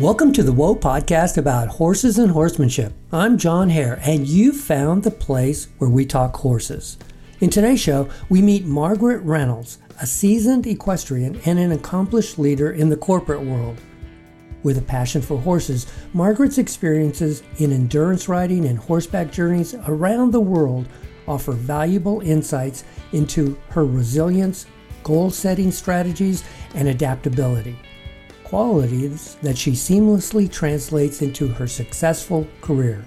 Welcome to the Whoa podcast about horses and horsemanship. I'm John Hare, and you found the place where we talk horses. In today's show, we meet Margaret Reynolds, a seasoned equestrian and an accomplished leader in the corporate world. With a passion for horses, Margaret's experiences in endurance riding and horseback journeys around the world offer valuable insights into her resilience, goal setting strategies, and adaptability qualities that she seamlessly translates into her successful career.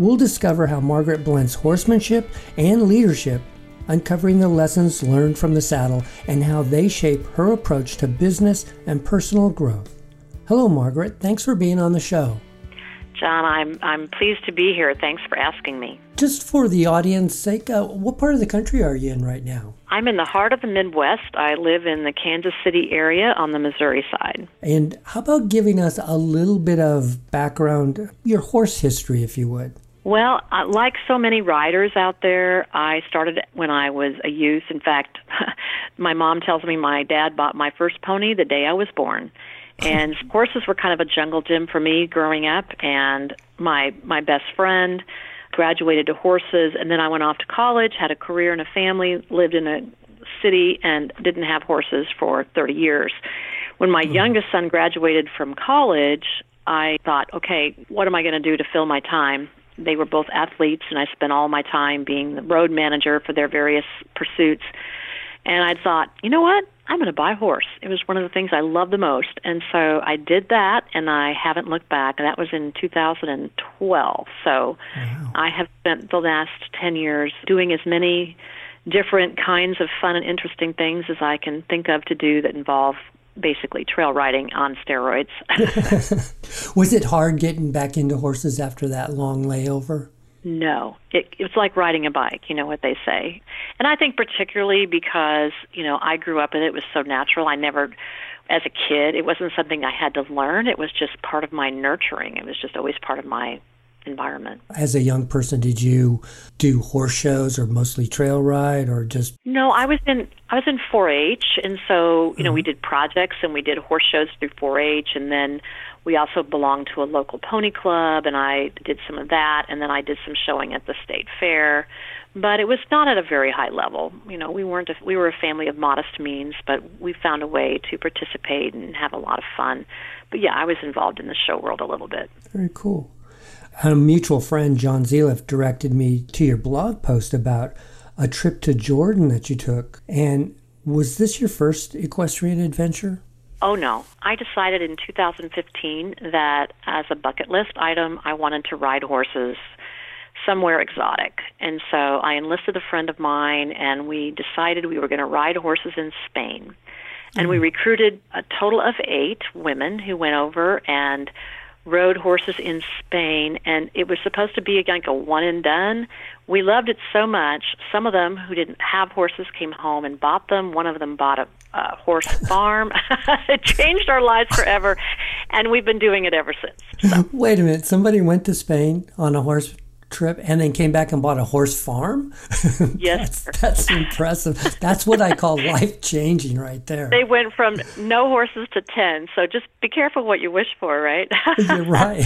We'll discover how Margaret blends horsemanship and leadership, uncovering the lessons learned from the saddle and how they shape her approach to business and personal growth. Hello, Margaret. Thanks for being on the show. John, I'm I'm pleased to be here. Thanks for asking me. Just for the audience sake, uh, what part of the country are you in right now? I'm in the heart of the Midwest. I live in the Kansas City area on the Missouri side. And how about giving us a little bit of background, your horse history, if you would? Well, uh, like so many riders out there, I started when I was a youth. In fact, my mom tells me my dad bought my first pony the day I was born and horses were kind of a jungle gym for me growing up and my my best friend graduated to horses and then I went off to college, had a career and a family, lived in a city and didn't have horses for 30 years. When my mm-hmm. youngest son graduated from college, I thought, okay, what am I going to do to fill my time? They were both athletes and I spent all my time being the road manager for their various pursuits. And I thought, you know what? I'm going to buy a horse. It was one of the things I loved the most. And so I did that, and I haven't looked back. And that was in 2012. So wow. I have spent the last 10 years doing as many different kinds of fun and interesting things as I can think of to do that involve basically trail riding on steroids. was it hard getting back into horses after that long layover? No, it, it's like riding a bike. You know what they say, and I think particularly because you know I grew up and it was so natural. I never, as a kid, it wasn't something I had to learn. It was just part of my nurturing. It was just always part of my environment. As a young person, did you do horse shows or mostly trail ride or just No, I was in I was in 4-H and so, you know, mm-hmm. we did projects and we did horse shows through 4-H and then we also belonged to a local pony club, and I did some of that, and then I did some showing at the state fair. But it was not at a very high level. You know, we weren't. A, we were a family of modest means, but we found a way to participate and have a lot of fun. But yeah, I was involved in the show world a little bit. Very cool. A mutual friend, John Zeliff, directed me to your blog post about a trip to Jordan that you took. And was this your first equestrian adventure? Oh no. I decided in 2015 that as a bucket list item, I wanted to ride horses somewhere exotic. And so I enlisted a friend of mine and we decided we were going to ride horses in Spain. And we mm. recruited a total of eight women who went over and rode horses in Spain, and it was supposed to be like a one and done. We loved it so much. Some of them who didn't have horses came home and bought them. One of them bought a, a horse farm. it changed our lives forever, and we've been doing it ever since. So. Wait a minute! Somebody went to Spain on a horse trip and then came back and bought a horse farm? Yes. that's, that's impressive. That's what I call life changing right there. They went from no horses to 10. So just be careful what you wish for, right? You're right.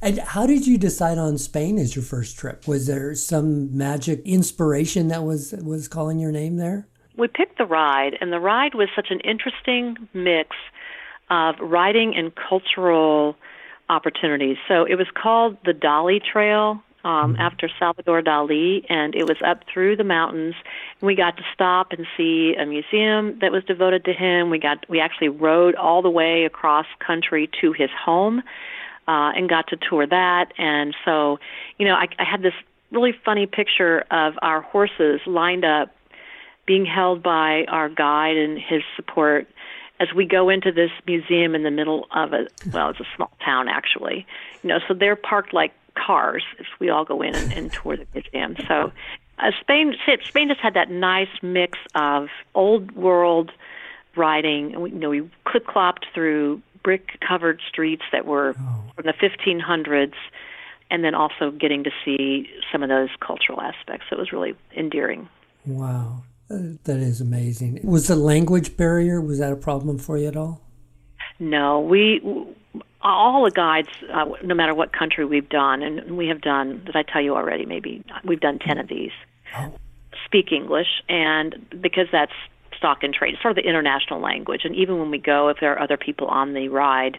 And how did you decide on Spain as your first trip? Was there some magic inspiration that was was calling your name there? We picked the ride, and the ride was such an interesting mix of riding and cultural opportunities. So it was called the Dali Trail um, mm-hmm. after Salvador Dali, and it was up through the mountains. And we got to stop and see a museum that was devoted to him. We got we actually rode all the way across country to his home. Uh, and got to tour that, and so, you know, I, I had this really funny picture of our horses lined up, being held by our guide and his support, as we go into this museum in the middle of a well, it's a small town actually. You know, so they're parked like cars as we all go in and, and tour the museum. So uh, Spain, Spain just had that nice mix of old world riding. And We, you know, we clip clopped through brick covered streets that were oh. from the 1500s, and then also getting to see some of those cultural aspects. So it was really endearing. Wow. That is amazing. Was the language barrier was that a problem for you at all? No, we all the guides, uh, no matter what country we've done, and we have done, did I tell you already? Maybe we've done 10 of these, oh. speak English, and because that's stock and trade, it's sort of the international language. And even when we go, if there are other people on the ride,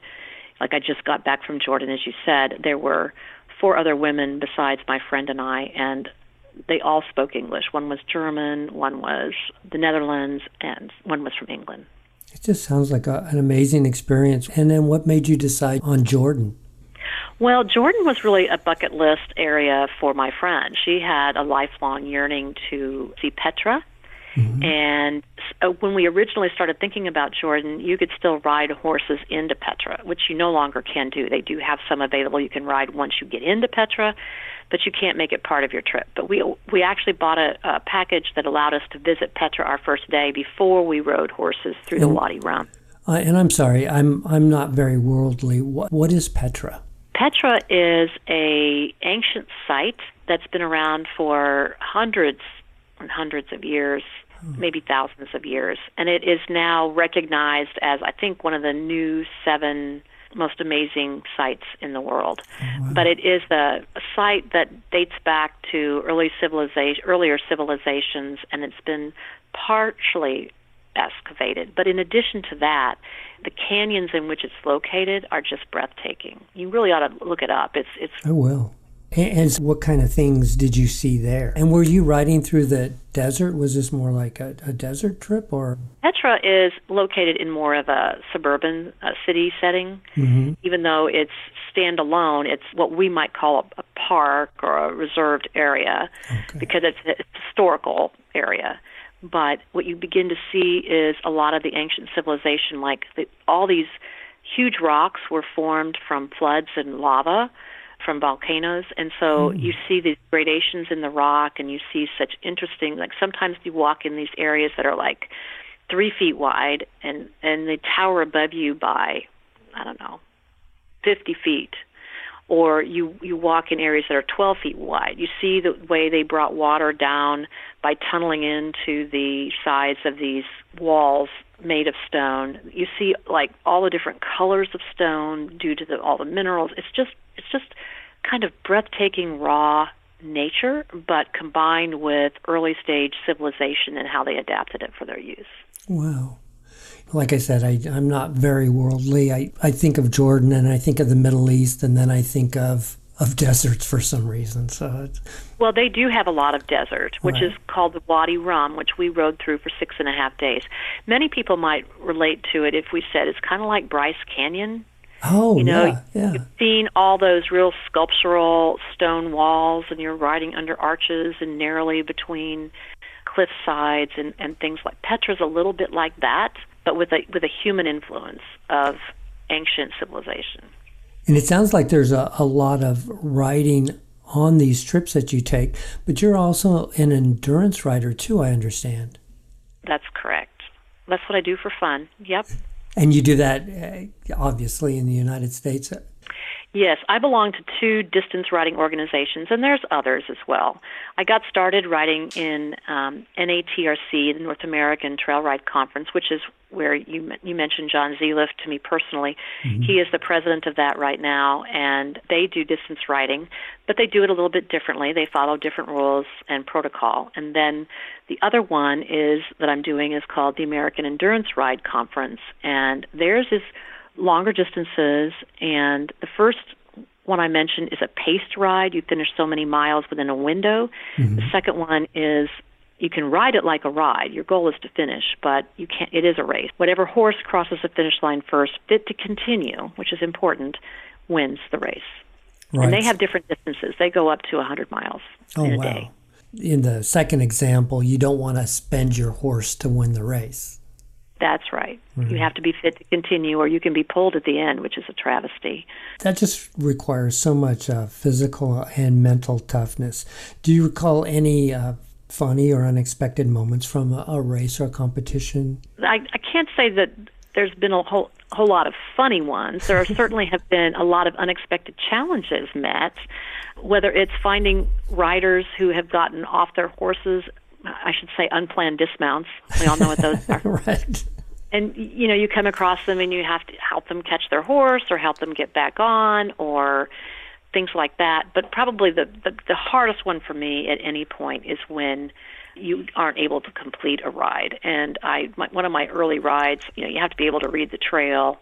like I just got back from Jordan, as you said, there were four other women besides my friend and I, and they all spoke English. One was German, one was the Netherlands, and one was from England. It just sounds like a, an amazing experience. And then what made you decide on Jordan? Well, Jordan was really a bucket list area for my friend. She had a lifelong yearning to see Petra. Mm-hmm. And so when we originally started thinking about Jordan, you could still ride horses into Petra, which you no longer can do. They do have some available you can ride once you get into Petra, but you can't make it part of your trip. But we we actually bought a, a package that allowed us to visit Petra our first day before we rode horses through and, the Wadi Rum. Uh, and I'm sorry, I'm I'm not very worldly. What what is Petra? Petra is a ancient site that's been around for hundreds and hundreds of years, hmm. maybe thousands of years, and it is now recognized as I think one of the new seven most amazing sites in the world. Wow. But it is a, a site that dates back to early civilization, earlier civilizations, and it's been partially excavated. But in addition to that, the canyons in which it's located are just breathtaking. You really ought to look it up. It's it's. I will. And what kind of things did you see there? And were you riding through the desert? Was this more like a, a desert trip or? Petra is located in more of a suburban uh, city setting. Mm-hmm. Even though it's standalone, it's what we might call a, a park or a reserved area okay. because it's, a historical area. But what you begin to see is a lot of the ancient civilization, like the, all these huge rocks were formed from floods and lava from volcanoes and so mm. you see these gradations in the rock and you see such interesting like sometimes you walk in these areas that are like three feet wide and and they tower above you by i don't know fifty feet or you you walk in areas that are 12 feet wide. You see the way they brought water down by tunneling into the sides of these walls made of stone. You see like all the different colors of stone due to the, all the minerals. It's just it's just kind of breathtaking raw nature, but combined with early stage civilization and how they adapted it for their use. Wow. Like I said, I, I'm not very worldly. I, I think of Jordan and I think of the Middle East, and then I think of of deserts for some reason. So, well, they do have a lot of desert, which right. is called the Wadi Rum, which we rode through for six and a half days. Many people might relate to it if we said it's kind of like Bryce Canyon. Oh, you know, yeah, yeah. you've seen all those real sculptural stone walls, and you're riding under arches and narrowly between cliff sides and, and things like Petra's a little bit like that, but with a with a human influence of ancient civilization. And it sounds like there's a, a lot of riding on these trips that you take, but you're also an endurance rider too, I understand. That's correct. That's what I do for fun. Yep. And you do that uh, obviously in the United States. Yes, I belong to two distance riding organizations, and there's others as well. I got started riding in um, NATRC, the North American Trail Ride Conference, which is where you you mentioned John Zeliff to me personally. Mm-hmm. He is the president of that right now, and they do distance riding, but they do it a little bit differently. They follow different rules and protocol. And then the other one is that I'm doing is called the American Endurance Ride Conference, and theirs is longer distances. And the first one I mentioned is a paced ride. You finish so many miles within a window. Mm-hmm. The second one is you can ride it like a ride. Your goal is to finish, but you can't. It is a race. Whatever horse crosses the finish line first, fit to continue, which is important, wins the race. Right. And they have different distances. They go up to 100 miles oh, in a wow. day. In the second example, you don't want to spend your horse to win the race. That's right. Mm-hmm. You have to be fit to continue, or you can be pulled at the end, which is a travesty. That just requires so much uh, physical and mental toughness. Do you recall any uh, funny or unexpected moments from a, a race or a competition? I, I can't say that there's been a whole whole lot of funny ones. There certainly have been a lot of unexpected challenges met, whether it's finding riders who have gotten off their horses I should say unplanned dismounts. We all know what those are. right. and you know you come across them and you have to help them catch their horse or help them get back on or things like that. But probably the, the, the hardest one for me at any point is when you aren't able to complete a ride. And I, my, one of my early rides, you know, you have to be able to read the trail,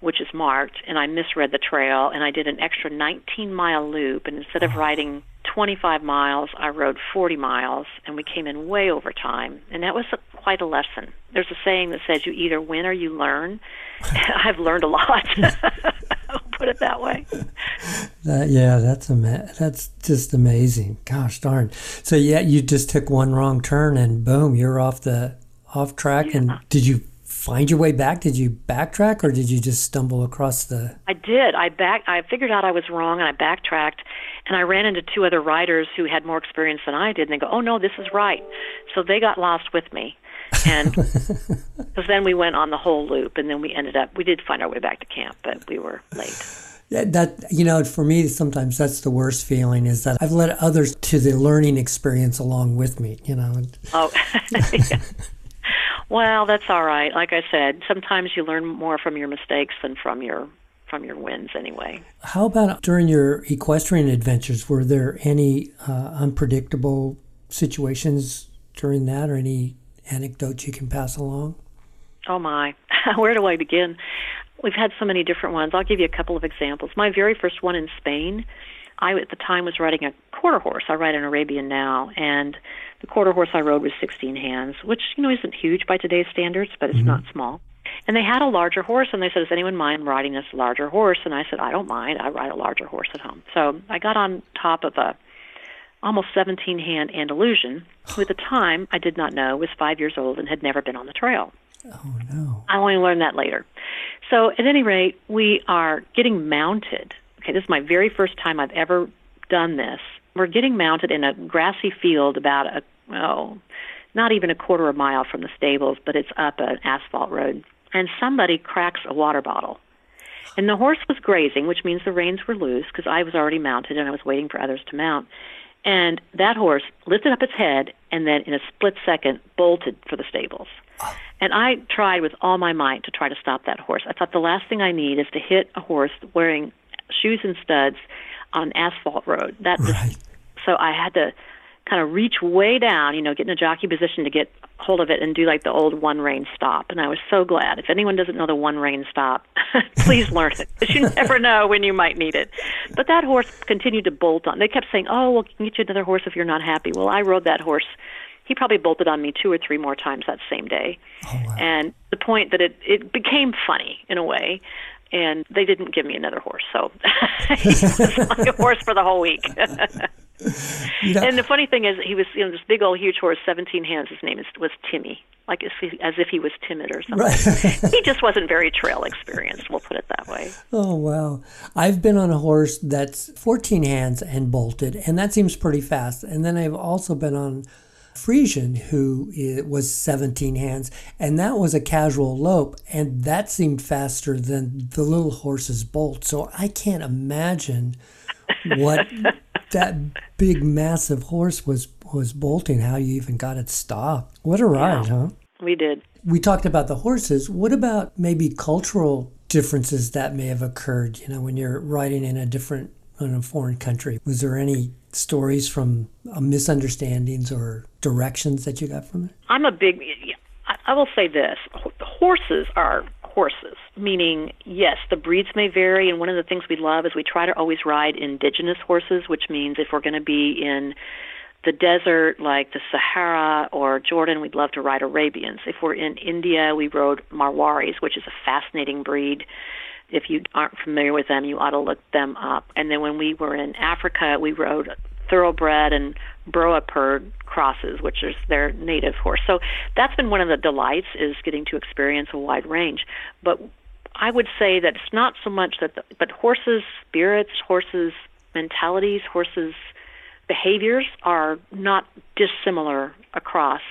which is marked, and I misread the trail, and I did an extra 19 mile loop, and instead of oh. riding 25 miles, I rode 40 miles, and we came in way over time, and that was a, quite a lesson. There's a saying that says you either win or you learn. I've learned a lot. I'll put it that way. That, yeah, that's ama- that's just amazing. Gosh darn. So yeah, you just took one wrong turn and boom, you're off the off track. Yeah. And did you find your way back? Did you backtrack or did you just stumble across the? I did. I back. I figured out I was wrong and I backtracked, and I ran into two other riders who had more experience than I did. And they go, "Oh no, this is right." So they got lost with me and because then we went on the whole loop, and then we ended up we did find our way back to camp, but we were late. Yeah, that you know, for me, sometimes that's the worst feeling is that I've led others to the learning experience along with me. You know. Oh. yeah. Well, that's all right. Like I said, sometimes you learn more from your mistakes than from your from your wins anyway. How about during your equestrian adventures? Were there any uh, unpredictable situations during that, or any anecdotes you can pass along? Oh my, where do I begin? We've had so many different ones. I'll give you a couple of examples. My very first one in Spain, I at the time was riding a quarter horse. I ride an Arabian now, and the quarter horse I rode was 16 hands, which you know isn't huge by today's standards, but it's mm-hmm. not small. And they had a larger horse, and they said, "Does anyone mind riding this larger horse?" And I said, "I don't mind. I ride a larger horse at home." So I got on top of a almost 17 hand Andalusian, who at the time I did not know was five years old and had never been on the trail. Oh, no. I only learned that later. So, at any rate, we are getting mounted. Okay, this is my very first time I've ever done this. We're getting mounted in a grassy field about a, oh, not even a quarter of a mile from the stables, but it's up an asphalt road. And somebody cracks a water bottle. And the horse was grazing, which means the reins were loose because I was already mounted and I was waiting for others to mount. And that horse lifted up its head and then, in a split second, bolted for the stables. And I tried with all my might to try to stop that horse. I thought the last thing I need is to hit a horse wearing shoes and studs on an asphalt road. That right. so I had to kind of reach way down, you know, get in a jockey position to get hold of it and do like the old one rein stop. And I was so glad. If anyone doesn't know the one rein stop, please learn it because you never know when you might need it. But that horse continued to bolt on. They kept saying, "Oh, we'll get you another horse if you're not happy." Well, I rode that horse. He probably bolted on me two or three more times that same day. Oh, wow. And the point that it it became funny in a way and they didn't give me another horse, so he was my horse for the whole week. And the funny thing is, he was you know this big old huge horse, seventeen hands. His name is, was Timmy, like as if, as if he was timid or something. Right. he just wasn't very trail experienced. We'll put it that way. Oh wow! I've been on a horse that's fourteen hands and bolted, and that seems pretty fast. And then I've also been on Friesian, who was 17 hands, and that was a casual lope, and that seemed faster than the little horse's bolt. So I can't imagine what that big, massive horse was was bolting. How you even got it stopped? What a ride, yeah, huh? We did. We talked about the horses. What about maybe cultural differences that may have occurred? You know, when you're riding in a different in a foreign country, was there any stories from uh, misunderstandings or directions that you got from it? I'm a big. I will say this: horses are horses, meaning, yes, the breeds may vary, and one of the things we love is we try to always ride indigenous horses, which means if we're going to be in the desert like the Sahara or Jordan, we'd love to ride Arabians. If we're in India, we rode Marwaris, which is a fascinating breed. If you aren't familiar with them, you ought to look them up. And then when we were in Africa, we rode thoroughbred and Boerperd crosses, which is their native horse. So that's been one of the delights is getting to experience a wide range. But I would say that it's not so much that, the, but horses' spirits, horses' mentalities, horses' behaviors are not dissimilar across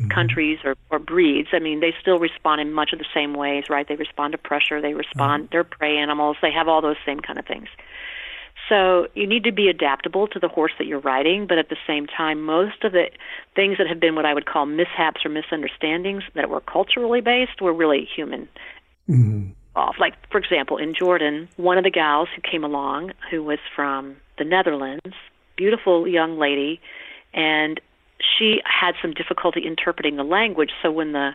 mm-hmm. countries or, or breeds. I mean, they still respond in much of the same ways, right? They respond to pressure, they respond, mm-hmm. they're prey animals, they have all those same kind of things. So you need to be adaptable to the horse that you're riding, but at the same time, most of the things that have been what I would call mishaps or misunderstandings that were culturally based were really human. Mm-hmm. Off. Like, for example, in Jordan, one of the gals who came along, who was from the Netherlands, beautiful young lady, and she had some difficulty interpreting the language. So when the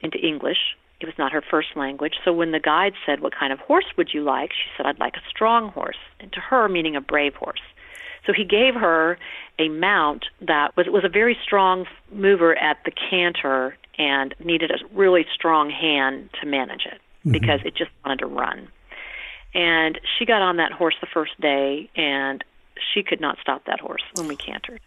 into English, it was not her first language. So when the guide said, "What kind of horse would you like?" she said, "I'd like a strong horse." And to her, meaning a brave horse. So he gave her a mount that was was a very strong mover at the canter and needed a really strong hand to manage it mm-hmm. because it just wanted to run. And she got on that horse the first day and she could not stop that horse when we cantered.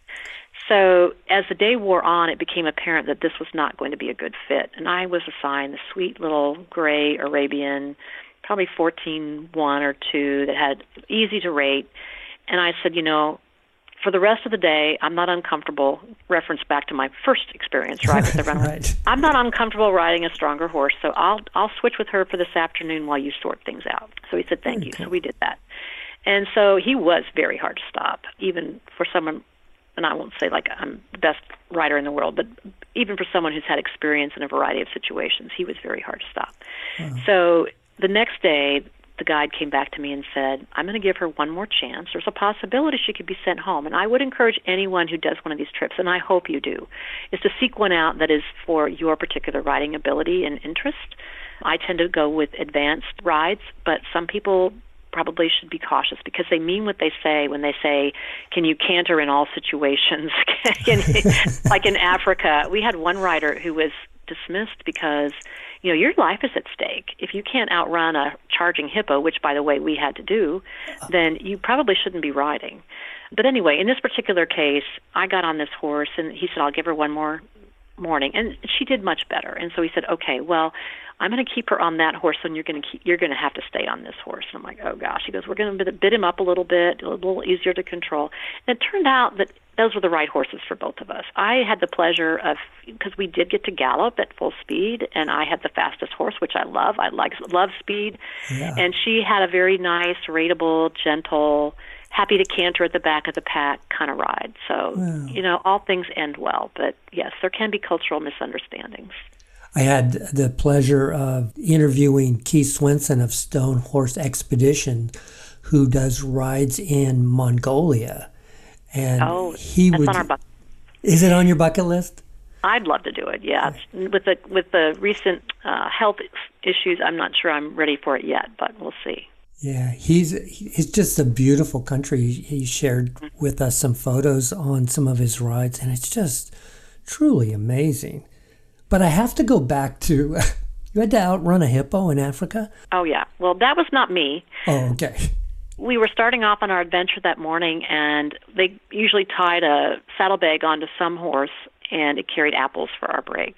So as the day wore on, it became apparent that this was not going to be a good fit. And I was assigned the sweet little gray Arabian, probably 14 1 or 2, that had easy to rate. And I said, you know, for the rest of the day, I'm not uncomfortable. Reference back to my first experience, right, with the rental. right. I'm not uncomfortable riding a stronger horse, so I'll I'll switch with her for this afternoon while you sort things out. So he said, thank okay. you. So we did that. And so he was very hard to stop, even for someone, and I won't say like I'm the best rider in the world, but even for someone who's had experience in a variety of situations, he was very hard to stop. So the next day, the guide came back to me and said, I'm going to give her one more chance. There's a possibility she could be sent home. And I would encourage anyone who does one of these trips, and I hope you do, is to seek one out that is for your particular riding ability and interest. I tend to go with advanced rides, but some people probably should be cautious because they mean what they say when they say, "Can you canter in all situations?" like in Africa, we had one rider who was dismissed because you know your life is at stake. If you can't outrun a charging hippo, which by the way we had to do, then you probably shouldn't be riding. But anyway, in this particular case, I got on this horse and he said, "I'll give her one more morning," and she did much better. And so he said, "Okay, well." I'm going to keep her on that horse, and you're going to keep, you're going to have to stay on this horse. And I'm like, oh gosh. He goes, we're going to bid him up a little bit, a little easier to control. And it turned out that those were the right horses for both of us. I had the pleasure of because we did get to gallop at full speed, and I had the fastest horse, which I love. I like love speed, yeah. and she had a very nice, rateable, gentle, happy to canter at the back of the pack kind of ride. So wow. you know, all things end well, but yes, there can be cultural misunderstandings. I had the pleasure of interviewing Keith Swenson of Stone Horse Expedition, who does rides in Mongolia. And oh, he would. Is it on your bucket list? I'd love to do it. Yeah, with the with the recent uh, health issues, I'm not sure I'm ready for it yet, but we'll see. Yeah, he's it's just a beautiful country. He shared with us some photos on some of his rides, and it's just truly amazing. But I have to go back to you had to outrun a hippo in Africa? Oh, yeah. Well, that was not me. Oh, okay. We were starting off on our adventure that morning, and they usually tied a saddlebag onto some horse, and it carried apples for our break.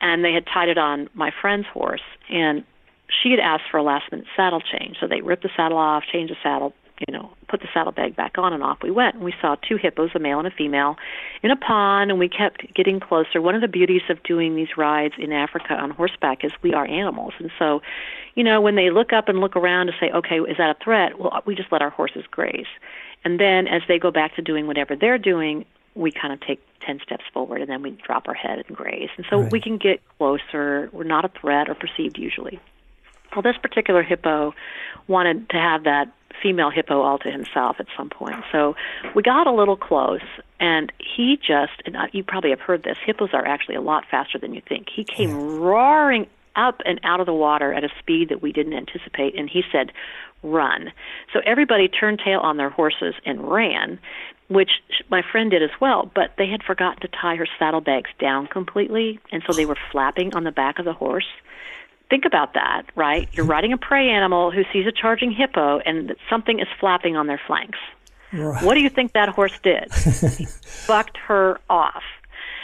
And they had tied it on my friend's horse, and she had asked for a last minute saddle change. So they ripped the saddle off, changed the saddle, you know, put the saddlebag back on and off we went. And we saw two hippos, a male and a female, in a pond, and we kept getting closer. One of the beauties of doing these rides in Africa on horseback is we are animals. And so, you know, when they look up and look around to say, okay, is that a threat? Well, we just let our horses graze. And then as they go back to doing whatever they're doing, we kind of take 10 steps forward and then we drop our head and graze. And so right. we can get closer. We're not a threat or perceived usually. Well, this particular hippo wanted to have that female hippo all to himself at some point. So we got a little close, and he just, and uh, you probably have heard this, hippos are actually a lot faster than you think. He came roaring up and out of the water at a speed that we didn't anticipate, and he said, run. So everybody turned tail on their horses and ran, which my friend did as well, but they had forgotten to tie her saddlebags down completely, and so they were flapping on the back of the horse think about that, right? You're riding a prey animal who sees a charging hippo and something is flapping on their flanks. Right. What do you think that horse did? he bucked her off.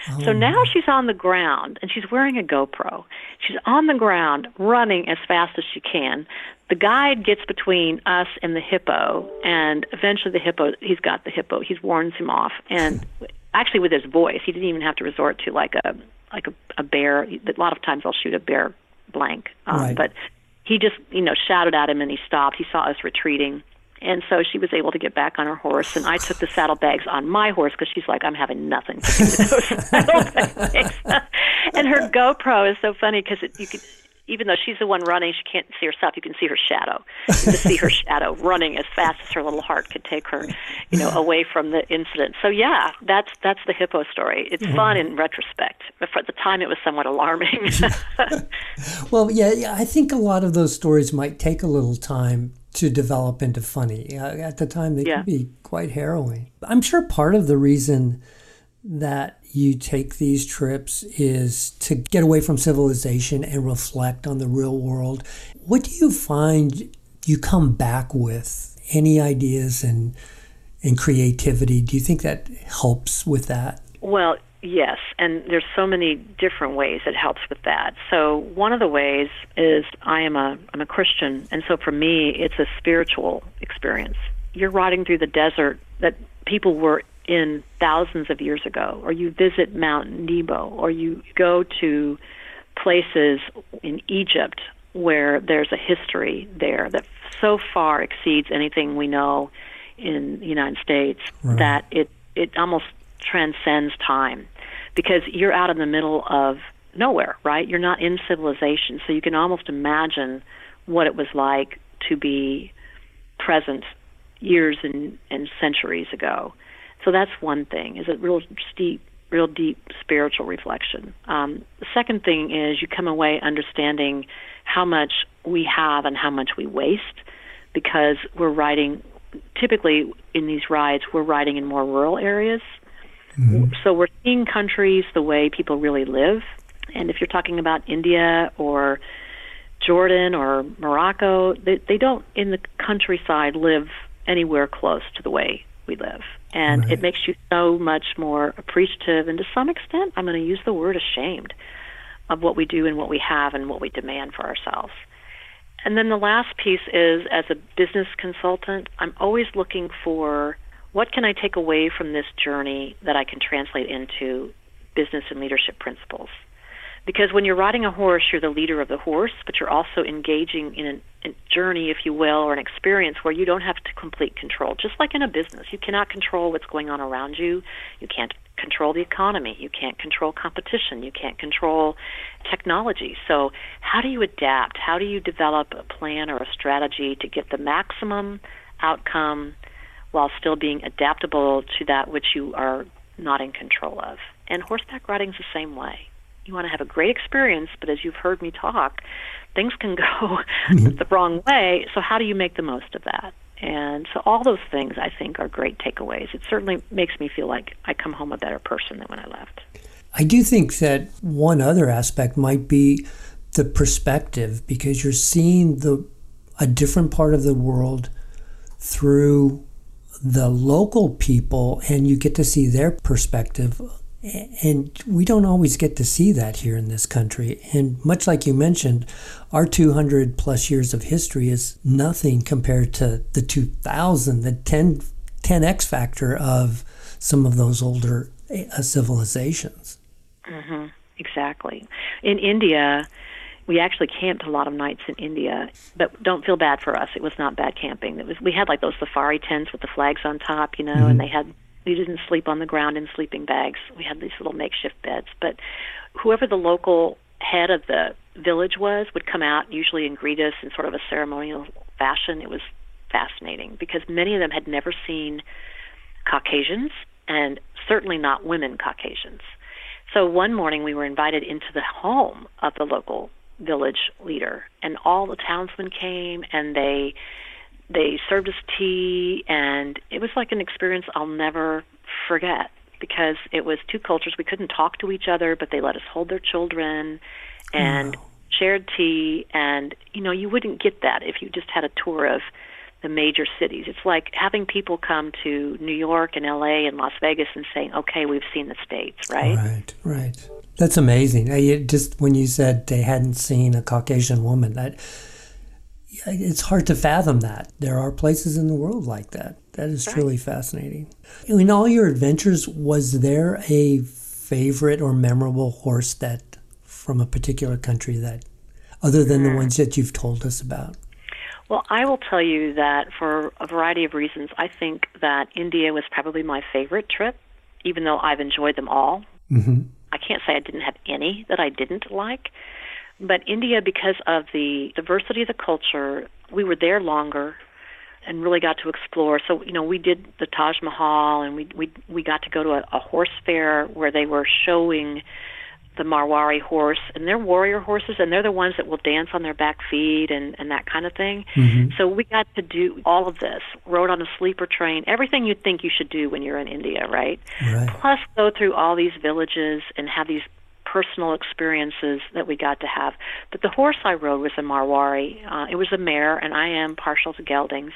Oh, so now she's on the ground and she's wearing a GoPro. She's on the ground running as fast as she can. The guide gets between us and the hippo, and eventually the hippo, he's got the hippo, he warns him off. And actually, with his voice, he didn't even have to resort to like a like a, a bear. A lot of times I'll shoot a bear blank. Um, right. But he just, you know, shouted at him and he stopped. He saw us retreating. And so she was able to get back on her horse, and I took the saddlebags on my horse because she's like, I'm having nothing to do with those saddlebags. and her GoPro is so funny because you could even though she's the one running, she can't see herself. You can see her shadow. You just see her shadow running as fast as her little heart could take her, you know, away from the incident. So yeah, that's that's the hippo story. It's mm-hmm. fun in retrospect, but for the time it was somewhat alarming. well, yeah, I think a lot of those stories might take a little time to develop into funny. Uh, at the time, they yeah. can be quite harrowing. I'm sure part of the reason that you take these trips is to get away from civilization and reflect on the real world. What do you find you come back with? Any ideas and and creativity? Do you think that helps with that? Well, yes, and there's so many different ways it helps with that. So one of the ways is I am a I'm a Christian, and so for me it's a spiritual experience. You're riding through the desert that people were in thousands of years ago, or you visit Mount Nebo, or you go to places in Egypt where there's a history there that so far exceeds anything we know in the United States right. that it it almost transcends time because you're out in the middle of nowhere, right? You're not in civilization, so you can almost imagine what it was like to be present years and, and centuries ago. So that's one thing, is a real deep, real deep spiritual reflection. Um, the second thing is you come away understanding how much we have and how much we waste because we're riding, typically in these rides, we're riding in more rural areas. Mm-hmm. So we're seeing countries the way people really live. And if you're talking about India or Jordan or Morocco, they, they don't in the countryside live anywhere close to the way we live. And right. it makes you so much more appreciative and to some extent, I'm going to use the word ashamed of what we do and what we have and what we demand for ourselves. And then the last piece is as a business consultant, I'm always looking for what can I take away from this journey that I can translate into business and leadership principles. Because when you're riding a horse, you're the leader of the horse, but you're also engaging in an a journey, if you will, or an experience where you don't have to complete control. Just like in a business, you cannot control what's going on around you. You can't control the economy. You can't control competition. You can't control technology. So, how do you adapt? How do you develop a plan or a strategy to get the maximum outcome while still being adaptable to that which you are not in control of? And horseback riding is the same way. You want to have a great experience, but as you've heard me talk, things can go the wrong way. So, how do you make the most of that? And so, all those things I think are great takeaways. It certainly makes me feel like I come home a better person than when I left. I do think that one other aspect might be the perspective because you're seeing the a different part of the world through the local people and you get to see their perspective and we don't always get to see that here in this country. And much like you mentioned, our 200 plus years of history is nothing compared to the 2000, the 10, 10x factor of some of those older uh, civilizations. Mm-hmm. Exactly. In India, we actually camped a lot of nights in India, but don't feel bad for us. It was not bad camping. It was we had like those safari tents with the flags on top, you know, mm-hmm. and they had we didn't sleep on the ground in sleeping bags. We had these little makeshift beds. But whoever the local head of the village was would come out usually and greet us in sort of a ceremonial fashion. It was fascinating because many of them had never seen Caucasians and certainly not women Caucasians. So one morning we were invited into the home of the local village leader and all the townsmen came and they they served us tea, and it was like an experience I'll never forget because it was two cultures. We couldn't talk to each other, but they let us hold their children and wow. shared tea. And, you know, you wouldn't get that if you just had a tour of the major cities. It's like having people come to New York and LA and Las Vegas and saying, okay, we've seen the States, right? Right, right. That's amazing. I, just when you said they hadn't seen a Caucasian woman, that it's hard to fathom that. There are places in the world like that. That is right. truly fascinating. In all your adventures, was there a favorite or memorable horse that from a particular country that, other than the hmm. ones that you've told us about? Well, I will tell you that for a variety of reasons, I think that India was probably my favorite trip, even though I've enjoyed them all. Mm-hmm. I can't say I didn't have any that I didn't like. But India, because of the diversity of the culture, we were there longer and really got to explore. So you know, we did the Taj Mahal, and we we we got to go to a, a horse fair where they were showing the Marwari horse, and they're warrior horses, and they're the ones that will dance on their back feet and and that kind of thing. Mm-hmm. So we got to do all of this. Rode on a sleeper train, everything you'd think you should do when you're in India, right? right? Plus, go through all these villages and have these personal experiences that we got to have. But the horse I rode was a Marwari. Uh, it was a mare, and I am partial to geldings.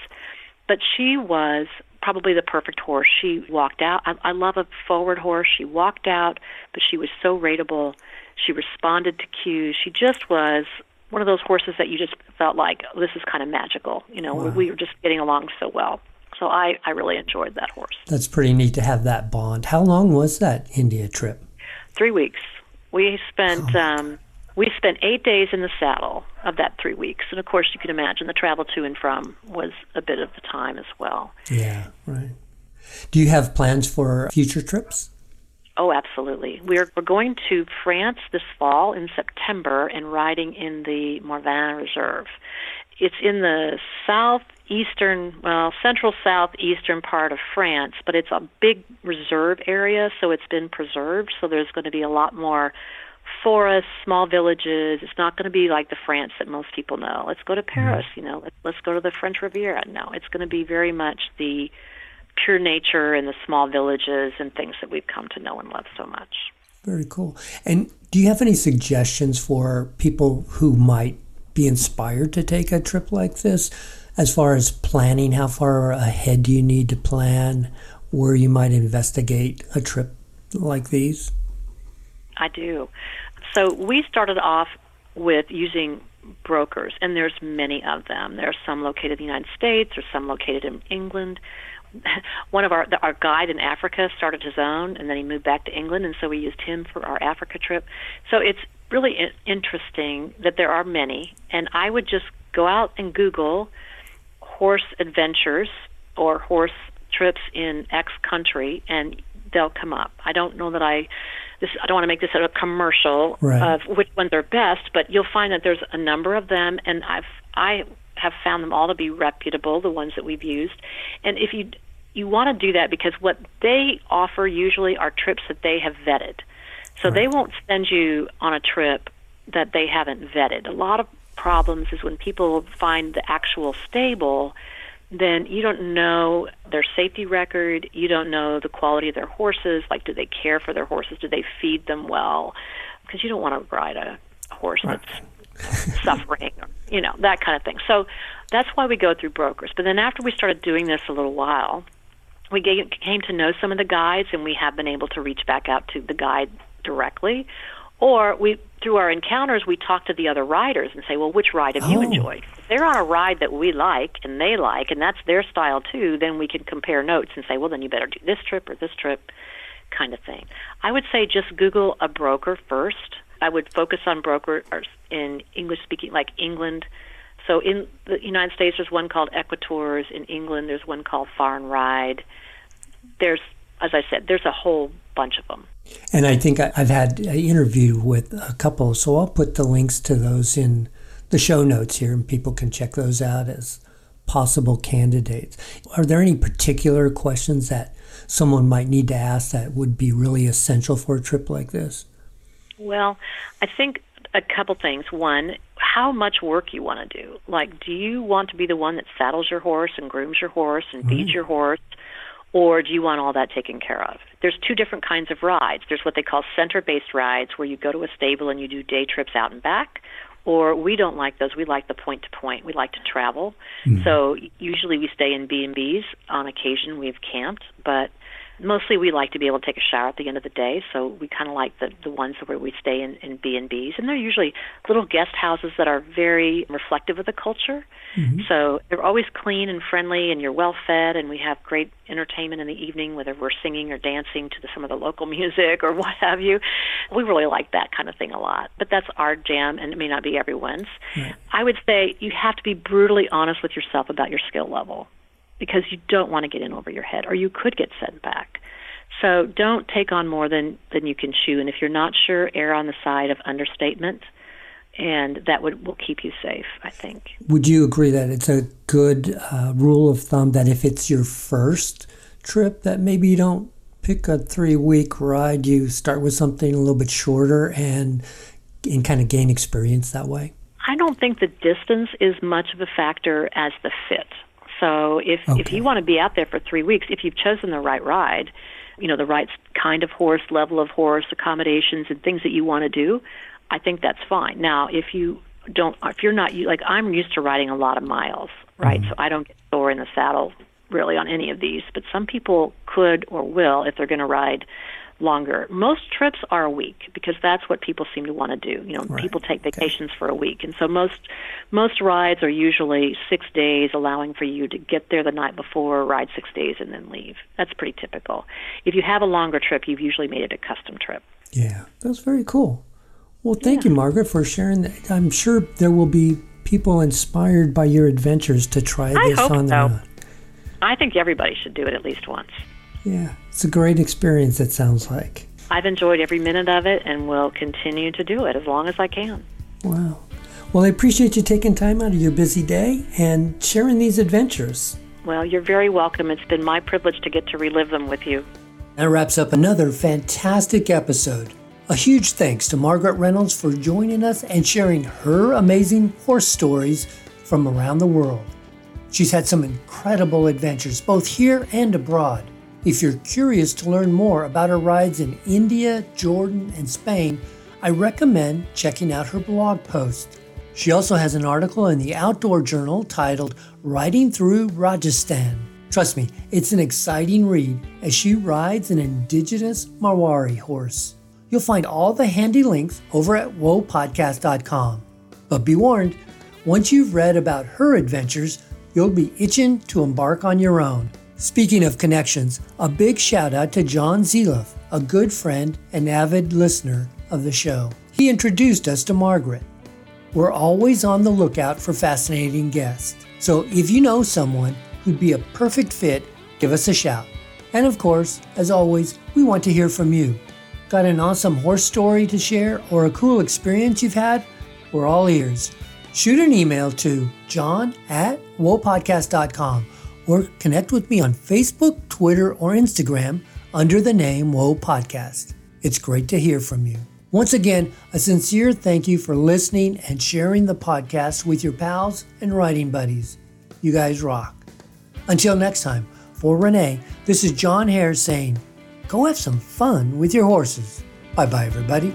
But she was probably the perfect horse. She walked out. I, I love a forward horse. She walked out, but she was so rateable. She responded to cues. She just was one of those horses that you just felt like oh, this is kind of magical. You know, wow. we were just getting along so well. So I, I really enjoyed that horse. That's pretty neat to have that bond. How long was that India trip? Three weeks. We spent oh. um, we spent eight days in the saddle of that three weeks, and of course, you can imagine the travel to and from was a bit of the time as well. Yeah, right. Do you have plans for future trips? Oh, absolutely. We're we're going to France this fall in September and riding in the Morvan Reserve. It's in the southeastern, well, central southeastern part of France, but it's a big reserve area, so it's been preserved. So there's going to be a lot more forests, small villages. It's not going to be like the France that most people know. Let's go to mm-hmm. Paris, you know. Let's, let's go to the French Riviera. No, it's going to be very much the pure nature and the small villages and things that we've come to know and love so much. Very cool. And do you have any suggestions for people who might be inspired to take a trip like this? As far as planning, how far ahead do you need to plan where you might investigate a trip like these? I do. So we started off with using brokers, and there's many of them. There are some located in the United States, or some located in England. One of our our guide in Africa started his own, and then he moved back to England, and so we used him for our Africa trip. So it's really interesting that there are many, and I would just go out and Google horse adventures or horse trips in X country, and they'll come up. I don't know that I this I don't want to make this a commercial right. of which ones are best, but you'll find that there's a number of them, and I've I have found them all to be reputable, the ones that we've used. And if you you want to do that because what they offer usually are trips that they have vetted. So right. they won't send you on a trip that they haven't vetted. A lot of problems is when people find the actual stable then you don't know their safety record. You don't know the quality of their horses. Like, do they care for their horses? Do they feed them well? Because you don't want to ride a horse that's suffering, or, you know, that kind of thing. So that's why we go through brokers. But then after we started doing this a little while, we came to know some of the guides, and we have been able to reach back out to the guide directly or we through our encounters we talk to the other riders and say, well, which ride have oh. you enjoyed? If they're on a ride that we like and they like, and that's their style too, then we can compare notes and say, well, then you better do this trip or this trip, kind of thing. I would say just Google a broker first. I would focus on brokers in English speaking, like England. So in the United States, there's one called Equitours. In England, there's one called Far and Ride. There's, as I said, there's a whole bunch of them. And I think I've had an interview with a couple, so I'll put the links to those in the show notes here, and people can check those out as possible candidates. Are there any particular questions that someone might need to ask that would be really essential for a trip like this? Well, I think a couple things. One, how much work you want to do. Like, do you want to be the one that saddles your horse and grooms your horse and feeds mm. your horse? Or do you want all that taken care of? There's two different kinds of rides. There's what they call center based rides, where you go to a stable and you do day trips out and back. Or we don't like those. We like the point to point. We like to travel. Mm-hmm. So usually we stay in B and B's. On occasion we've camped, but Mostly, we like to be able to take a shower at the end of the day, so we kind of like the the ones where we stay in, in B and B's, and they're usually little guest houses that are very reflective of the culture. Mm-hmm. So they're always clean and friendly, and you're well fed, and we have great entertainment in the evening, whether we're singing or dancing to the, some of the local music or what have you. We really like that kind of thing a lot, but that's our jam, and it may not be everyone's. Right. I would say you have to be brutally honest with yourself about your skill level because you don't want to get in over your head or you could get sent back. So don't take on more than, than you can chew. And if you're not sure, err on the side of understatement, and that would will keep you safe. I think. Would you agree that it's a good uh, rule of thumb that if it's your first trip, that maybe you don't pick a three week ride, you start with something a little bit shorter and and kind of gain experience that way. I don't think the distance is much of a factor as the fit. So if okay. if you want to be out there for three weeks, if you've chosen the right ride, you know the right kind of horse, level of horse, accommodations, and things that you want to do, I think that's fine. Now, if you don't, if you're not like I'm used to riding a lot of miles, right? Mm-hmm. So I don't get sore in the saddle really on any of these, but some people could or will if they're going to ride longer. Most trips are a week because that's what people seem to want to do. You know, right. people take vacations okay. for a week, and so most most rides are usually six days, allowing for you to get there the night before, ride six days, and then leave. That's pretty typical. If you have a longer trip, you've usually made it a custom trip. Yeah, that's very cool. Well, thank yeah. you, Margaret, for sharing that. I'm sure there will be people inspired by your adventures to try this on their so. own. I think everybody should do it at least once. Yeah, it's a great experience, it sounds like. I've enjoyed every minute of it and will continue to do it as long as I can. Wow. Well, I appreciate you taking time out of your busy day and sharing these adventures. Well, you're very welcome. It's been my privilege to get to relive them with you. That wraps up another fantastic episode. A huge thanks to Margaret Reynolds for joining us and sharing her amazing horse stories from around the world. She's had some incredible adventures both here and abroad. If you're curious to learn more about her rides in India, Jordan, and Spain, I recommend checking out her blog post. She also has an article in the Outdoor Journal titled Riding Through Rajasthan. Trust me, it's an exciting read as she rides an indigenous Marwari horse. You'll find all the handy links over at whoapodcast.com. But be warned, once you've read about her adventures, you'll be itching to embark on your own. Speaking of connections, a big shout out to John Zeliff, a good friend and avid listener of the show. He introduced us to Margaret. We're always on the lookout for fascinating guests. So if you know someone who'd be a perfect fit, give us a shout. And of course, as always, we want to hear from you. Got an awesome horse story to share or a cool experience you've had? We're all ears. Shoot an email to john at whoapodcast.com or connect with me on Facebook, Twitter, or Instagram under the name Whoa Podcast. It's great to hear from you. Once again, a sincere thank you for listening and sharing the podcast with your pals and riding buddies. You guys rock. Until next time, for Renee, this is John Hare saying, go have some fun with your horses. Bye bye, everybody.